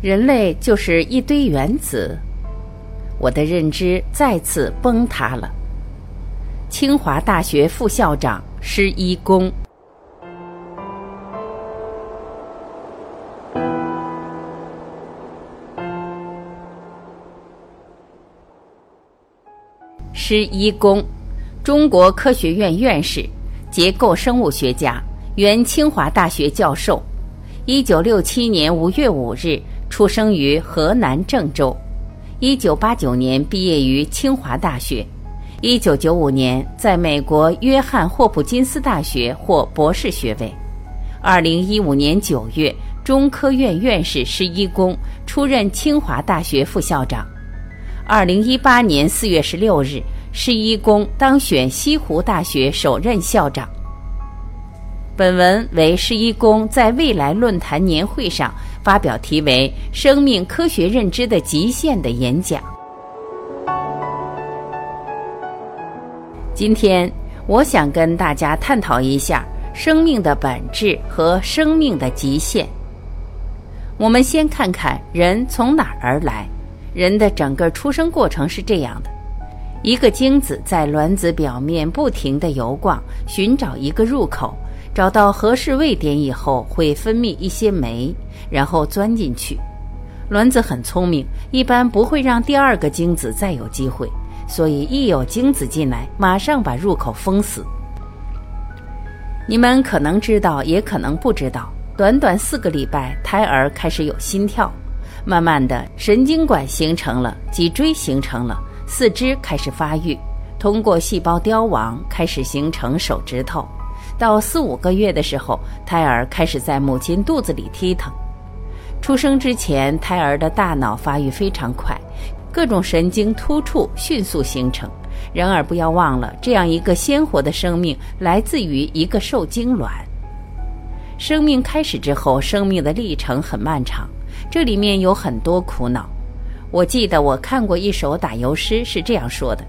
人类就是一堆原子，我的认知再次崩塌了。清华大学副校长施一公，施一公，中国科学院院士，结构生物学家，原清华大学教授。一九六七年五月五日。出生于河南郑州，一九八九年毕业于清华大学，一九九五年在美国约翰霍普金斯大学获博士学位，二零一五年九月，中科院院士施一公出任清华大学副校长，二零一八年四月十六日，施一公当选西湖大学首任校长。本文为施一公在未来论坛年会上。发表题为《生命科学认知的极限》的演讲。今天，我想跟大家探讨一下生命的本质和生命的极限。我们先看看人从哪儿而来。人的整个出生过程是这样的：一个精子在卵子表面不停地游逛，寻找一个入口。找到合适位点以后，会分泌一些酶，然后钻进去。卵子很聪明，一般不会让第二个精子再有机会，所以一有精子进来，马上把入口封死。你们可能知道，也可能不知道，短短四个礼拜，胎儿开始有心跳，慢慢的神经管形成了，脊椎形成了，四肢开始发育，通过细胞凋亡，开始形成手指头。到四五个月的时候，胎儿开始在母亲肚子里踢腾。出生之前，胎儿的大脑发育非常快，各种神经突触迅速形成。然而，不要忘了，这样一个鲜活的生命来自于一个受精卵。生命开始之后，生命的历程很漫长，这里面有很多苦恼。我记得我看过一首打油诗，是这样说的：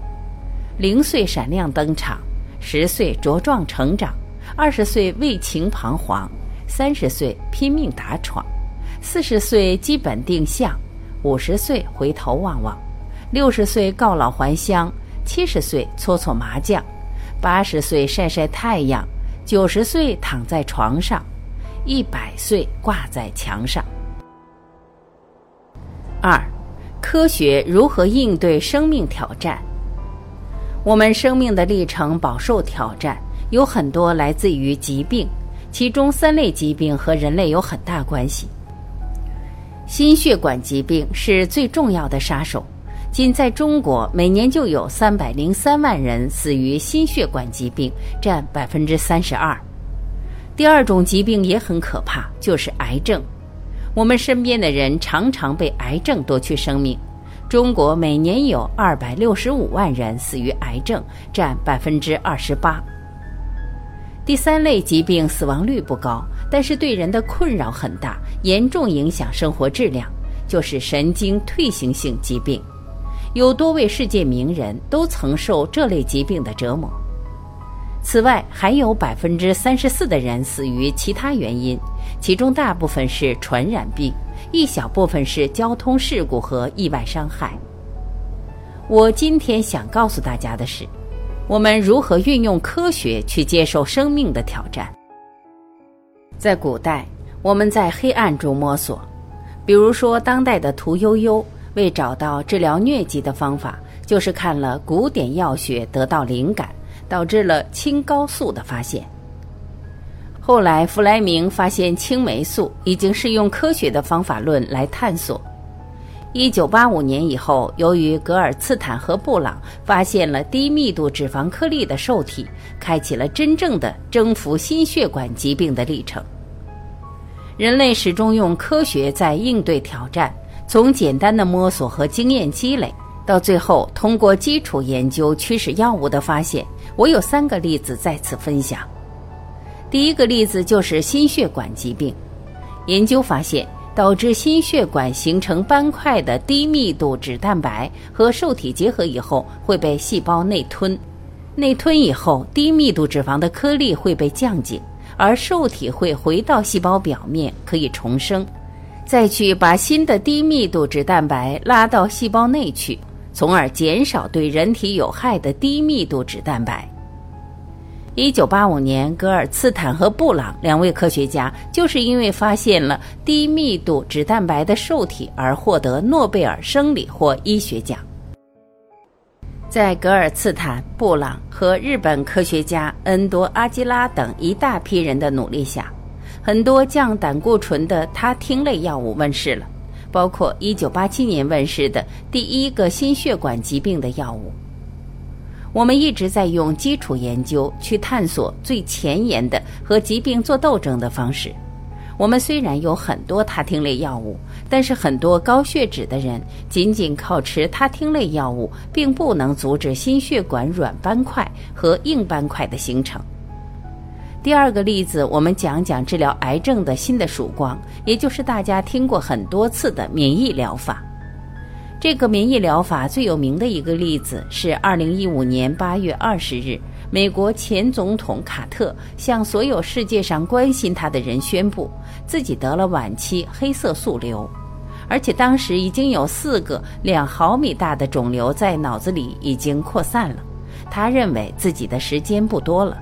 零岁闪亮登场，十岁茁壮成长。二十岁为情彷徨，三十岁拼命打闯，四十岁基本定向，五十岁回头望望，六十岁告老还乡，七十岁搓搓麻将，八十岁晒晒太阳，九十岁躺在床上，一百岁挂在墙上。二，科学如何应对生命挑战？我们生命的历程饱受挑战。有很多来自于疾病，其中三类疾病和人类有很大关系。心血管疾病是最重要的杀手，仅在中国每年就有三百零三万人死于心血管疾病，占百分之三十二。第二种疾病也很可怕，就是癌症。我们身边的人常常被癌症夺去生命，中国每年有二百六十五万人死于癌症，占百分之二十八。第三类疾病死亡率不高，但是对人的困扰很大，严重影响生活质量，就是神经退行性疾病。有多位世界名人都曾受这类疾病的折磨。此外，还有百分之三十四的人死于其他原因，其中大部分是传染病，一小部分是交通事故和意外伤害。我今天想告诉大家的是。我们如何运用科学去接受生命的挑战？在古代，我们在黑暗中摸索，比如说当代的屠呦呦为找到治疗疟疾的方法，就是看了古典药学得到灵感，导致了青蒿素的发现。后来，弗莱明发现青霉素，已经是用科学的方法论来探索。一九八五年以后，由于格尔茨坦和布朗发现了低密度脂肪颗粒的受体，开启了真正的征服心血管疾病的历程。人类始终用科学在应对挑战，从简单的摸索和经验积累，到最后通过基础研究驱使药物的发现。我有三个例子在此分享。第一个例子就是心血管疾病，研究发现。导致心血管形成斑块的低密度脂蛋白和受体结合以后会被细胞内吞，内吞以后低密度脂肪的颗粒会被降解，而受体会回到细胞表面可以重生。再去把新的低密度脂蛋白拉到细胞内去，从而减少对人体有害的低密度脂蛋白。一九八五年，格尔茨坦和布朗两位科学家就是因为发现了低密度脂蛋白的受体而获得诺贝尔生理或医学奖。在格尔茨坦、布朗和日本科学家恩多阿基拉等一大批人的努力下，很多降胆固醇的他汀类药物问世了，包括一九八七年问世的第一个心血管疾病的药物。我们一直在用基础研究去探索最前沿的和疾病做斗争的方式。我们虽然有很多他汀类药物，但是很多高血脂的人仅仅靠吃他汀类药物，并不能阻止心血管软斑块和硬斑块的形成。第二个例子，我们讲讲治疗癌症的新的曙光，也就是大家听过很多次的免疫疗法。这个免疫疗法最有名的一个例子是2015年8月20日，美国前总统卡特向所有世界上关心他的人宣布，自己得了晚期黑色素瘤，而且当时已经有四个两毫米大的肿瘤在脑子里已经扩散了。他认为自己的时间不多了。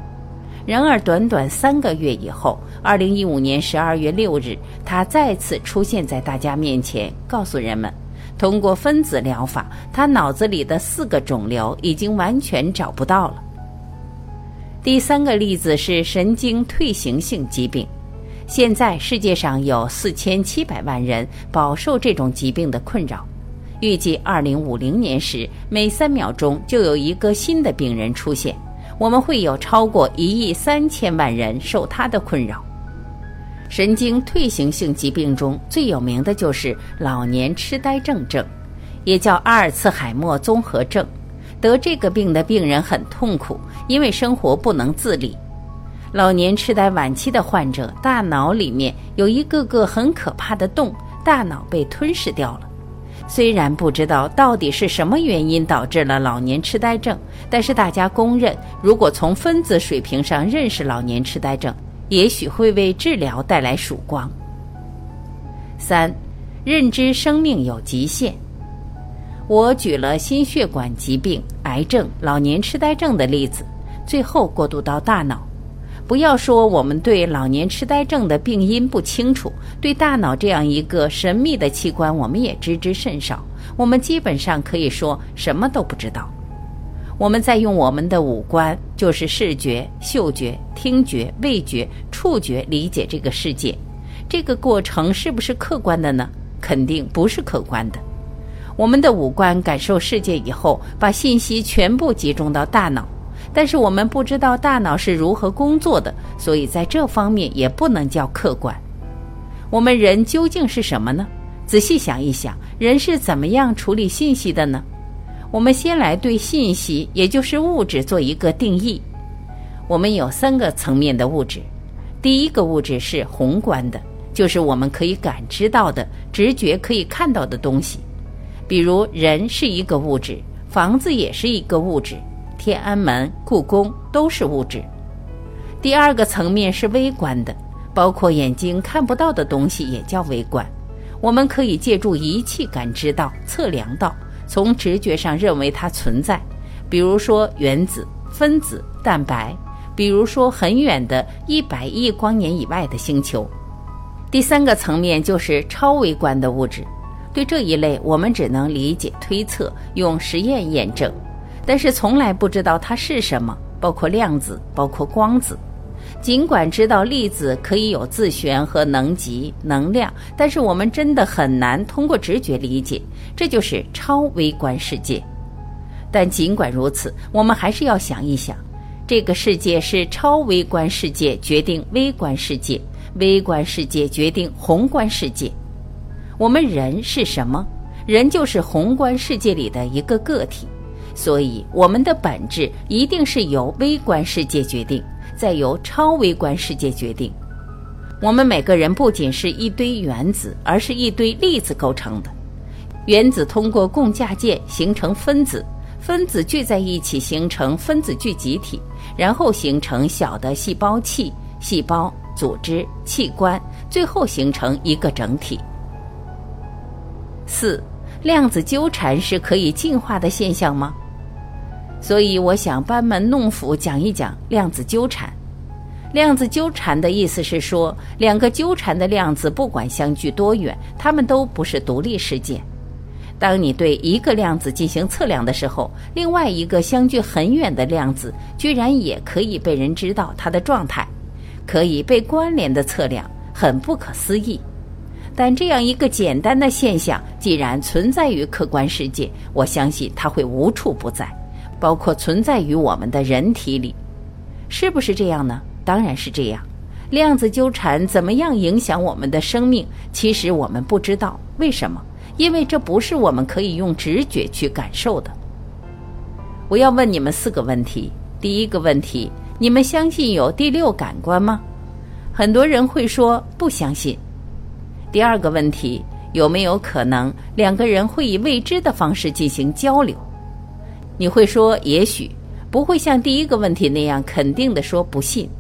然而，短短三个月以后，2015年12月6日，他再次出现在大家面前，告诉人们。通过分子疗法，他脑子里的四个肿瘤已经完全找不到了。第三个例子是神经退行性疾病，现在世界上有四千七百万人饱受这种疾病的困扰，预计二零五零年时，每三秒钟就有一个新的病人出现，我们会有超过一亿三千万人受它的困扰。神经退行性疾病中最有名的就是老年痴呆症症，也叫阿尔茨海默综合症。得这个病的病人很痛苦，因为生活不能自理。老年痴呆晚期的患者大脑里面有一个个很可怕的洞，大脑被吞噬掉了。虽然不知道到底是什么原因导致了老年痴呆症，但是大家公认，如果从分子水平上认识老年痴呆症。也许会为治疗带来曙光。三，认知生命有极限。我举了心血管疾病、癌症、老年痴呆症的例子，最后过渡到大脑。不要说我们对老年痴呆症的病因不清楚，对大脑这样一个神秘的器官，我们也知之甚少。我们基本上可以说什么都不知道。我们在用我们的五官，就是视觉、嗅觉、听觉、味觉、触觉理解这个世界。这个过程是不是客观的呢？肯定不是客观的。我们的五官感受世界以后，把信息全部集中到大脑，但是我们不知道大脑是如何工作的，所以在这方面也不能叫客观。我们人究竟是什么呢？仔细想一想，人是怎么样处理信息的呢？我们先来对信息，也就是物质做一个定义。我们有三个层面的物质。第一个物质是宏观的，就是我们可以感知到的、直觉可以看到的东西，比如人是一个物质，房子也是一个物质，天安门、故宫都是物质。第二个层面是微观的，包括眼睛看不到的东西也叫微观，我们可以借助仪器感知到、测量到。从直觉上认为它存在，比如说原子、分子、蛋白，比如说很远的一百亿光年以外的星球。第三个层面就是超微观的物质，对这一类我们只能理解、推测，用实验验证，但是从来不知道它是什么，包括量子，包括光子。尽管知道粒子可以有自旋和能级、能量，但是我们真的很难通过直觉理解，这就是超微观世界。但尽管如此，我们还是要想一想，这个世界是超微观世界决定微观世界，微观世界决定宏观世界。我们人是什么？人就是宏观世界里的一个个体，所以我们的本质一定是由微观世界决定。再由超微观世界决定。我们每个人不仅是一堆原子，而是一堆粒子构成的。原子通过共价键形成分子，分子聚在一起形成分子聚集体，然后形成小的细胞器、细胞、组织、器官，最后形成一个整体。四，量子纠缠是可以进化的现象吗？所以我想班门弄斧讲一讲量子纠缠。量子纠缠的意思是说，两个纠缠的量子不管相距多远，它们都不是独立事件。当你对一个量子进行测量的时候，另外一个相距很远的量子居然也可以被人知道它的状态，可以被关联的测量，很不可思议。但这样一个简单的现象，既然存在于客观世界，我相信它会无处不在，包括存在于我们的人体里，是不是这样呢？当然是这样，量子纠缠怎么样影响我们的生命？其实我们不知道为什么，因为这不是我们可以用直觉去感受的。我要问你们四个问题：第一个问题，你们相信有第六感官吗？很多人会说不相信。第二个问题，有没有可能两个人会以未知的方式进行交流？你会说也许，不会像第一个问题那样肯定的说不信。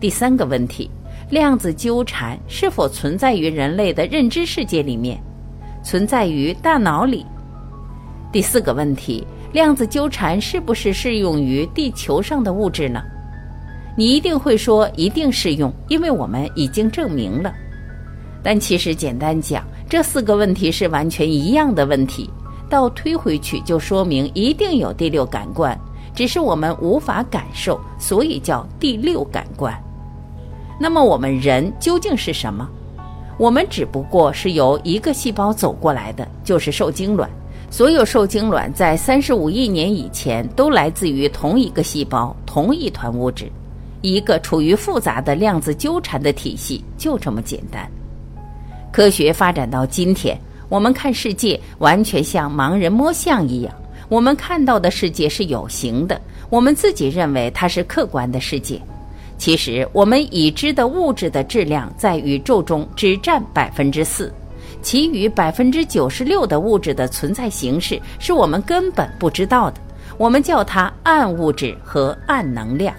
第三个问题，量子纠缠是否存在于人类的认知世界里面，存在于大脑里？第四个问题，量子纠缠是不是适用于地球上的物质呢？你一定会说一定适用，因为我们已经证明了。但其实简单讲，这四个问题是完全一样的问题，倒推回去就说明一定有第六感官，只是我们无法感受，所以叫第六感官。那么我们人究竟是什么？我们只不过是由一个细胞走过来的，就是受精卵。所有受精卵在三十五亿年以前都来自于同一个细胞、同一团物质，一个处于复杂的量子纠缠的体系，就这么简单。科学发展到今天，我们看世界完全像盲人摸象一样，我们看到的世界是有形的，我们自己认为它是客观的世界。其实，我们已知的物质的质量在宇宙中只占百分之四，其余百分之九十六的物质的存在形式是我们根本不知道的。我们叫它暗物质和暗能量。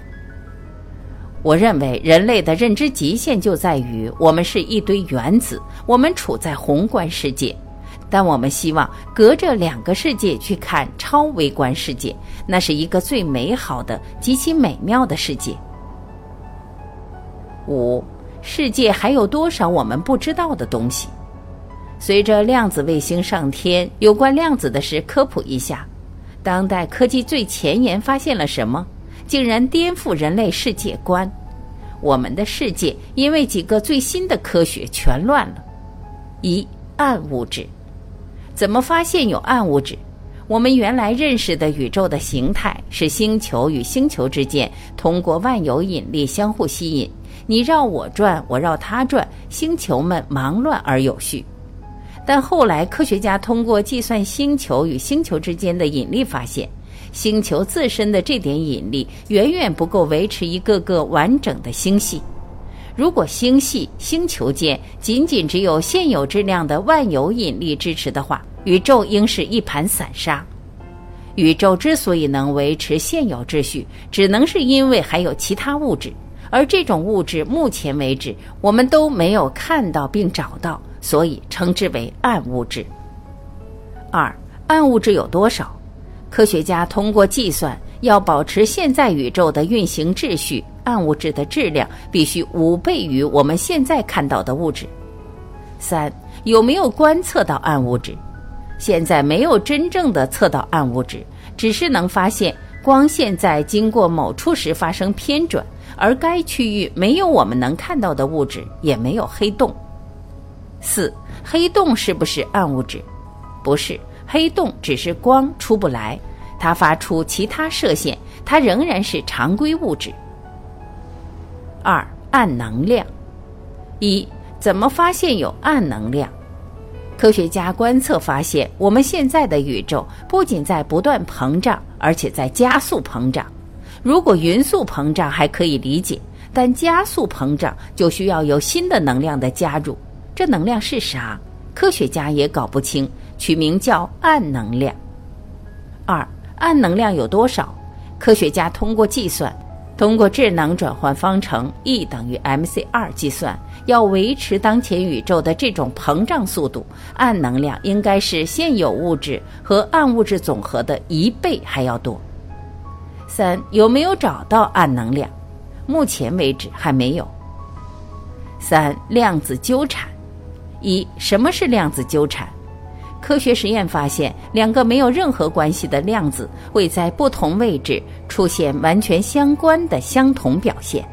我认为人类的认知极限就在于我们是一堆原子，我们处在宏观世界，但我们希望隔着两个世界去看超微观世界，那是一个最美好的、极其美妙的世界。五，世界还有多少我们不知道的东西？随着量子卫星上天，有关量子的事科普一下。当代科技最前沿发现了什么？竟然颠覆人类世界观。我们的世界因为几个最新的科学全乱了。一，暗物质。怎么发现有暗物质？我们原来认识的宇宙的形态是星球与星球之间通过万有引力相互吸引。你绕我转，我绕他转，星球们忙乱而有序。但后来科学家通过计算星球与星球之间的引力，发现星球自身的这点引力远远不够维持一个个完整的星系。如果星系、星球间仅仅只有现有质量的万有引力支持的话，宇宙应是一盘散沙。宇宙之所以能维持现有秩序，只能是因为还有其他物质。而这种物质，目前为止我们都没有看到并找到，所以称之为暗物质。二，暗物质有多少？科学家通过计算，要保持现在宇宙的运行秩序，暗物质的质量必须五倍于我们现在看到的物质。三，有没有观测到暗物质？现在没有真正的测到暗物质，只是能发现光线在经过某处时发生偏转。而该区域没有我们能看到的物质，也没有黑洞。四，黑洞是不是暗物质？不是，黑洞只是光出不来，它发出其他射线，它仍然是常规物质。二，暗能量。一，怎么发现有暗能量？科学家观测发现，我们现在的宇宙不仅在不断膨胀，而且在加速膨胀。如果匀速膨胀还可以理解，但加速膨胀就需要有新的能量的加入。这能量是啥？科学家也搞不清，取名叫暗能量。二，暗能量有多少？科学家通过计算，通过智能转换方程 E 等于 mc 二计算，要维持当前宇宙的这种膨胀速度，暗能量应该是现有物质和暗物质总和的一倍还要多。三有没有找到暗能量？目前为止还没有。三量子纠缠，一什么是量子纠缠？科学实验发现，两个没有任何关系的量子会在不同位置出现完全相关的相同表现，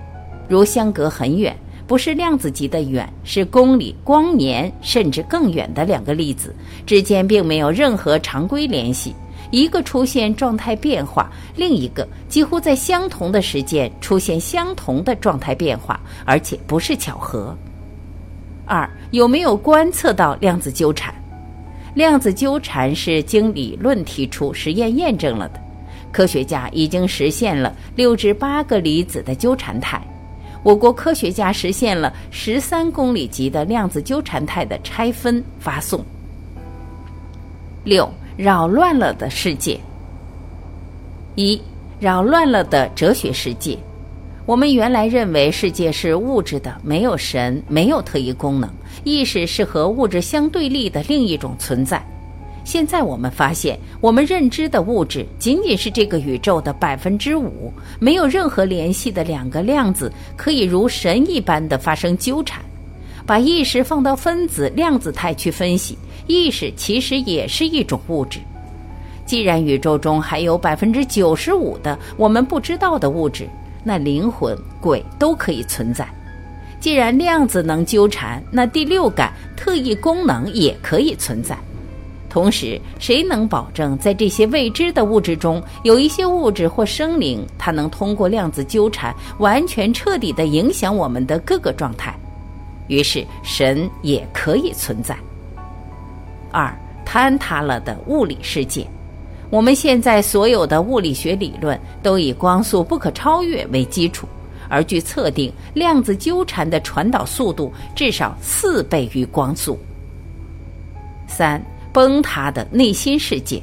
如相隔很远，不是量子级的远，是公里、光年甚至更远的两个粒子之间并没有任何常规联系，一个出现状态变化，另一个几乎在相同的时间出现相同的状态变化，而且不是巧合。二有没有观测到量子纠缠？量子纠缠是经理论提出、实验验证了的。科学家已经实现了六至八个离子的纠缠态。我国科学家实现了十三公里级的量子纠缠态的拆分发送。六，扰乱了的世界。一，扰乱了的哲学世界。我们原来认为世界是物质的，没有神，没有特异功能，意识是和物质相对立的另一种存在。现在我们发现，我们认知的物质仅仅是这个宇宙的百分之五，没有任何联系的两个量子可以如神一般的发生纠缠。把意识放到分子量子态去分析，意识其实也是一种物质。既然宇宙中还有百分之九十五的我们不知道的物质。那灵魂、鬼都可以存在。既然量子能纠缠，那第六感、特异功能也可以存在。同时，谁能保证在这些未知的物质中，有一些物质或生灵，它能通过量子纠缠，完全彻底地影响我们的各个状态？于是，神也可以存在。二，坍塌了的物理世界。我们现在所有的物理学理论都以光速不可超越为基础，而据测定，量子纠缠的传导速度至少四倍于光速。三，崩塌的内心世界。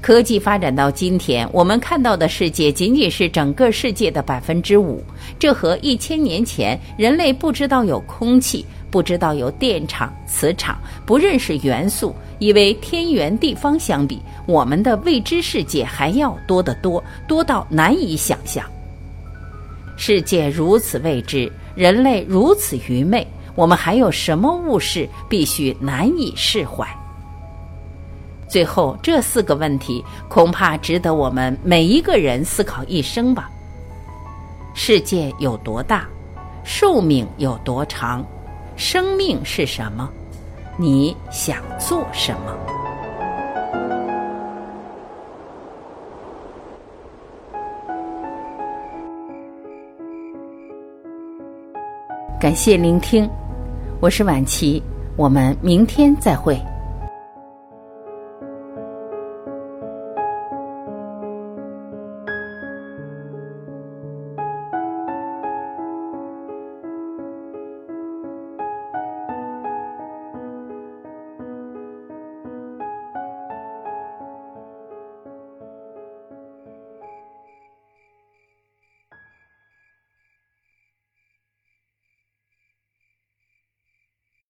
科技发展到今天，我们看到的世界仅仅是整个世界的百分之五，这和一千年前人类不知道有空气。不知道有电场、磁场，不认识元素，以为天圆地方相比，我们的未知世界还要多得多，多到难以想象。世界如此未知，人类如此愚昧，我们还有什么物事必须难以释怀？最后这四个问题，恐怕值得我们每一个人思考一生吧。世界有多大？寿命有多长？生命是什么？你想做什么？感谢聆听，我是婉琪，我们明天再会。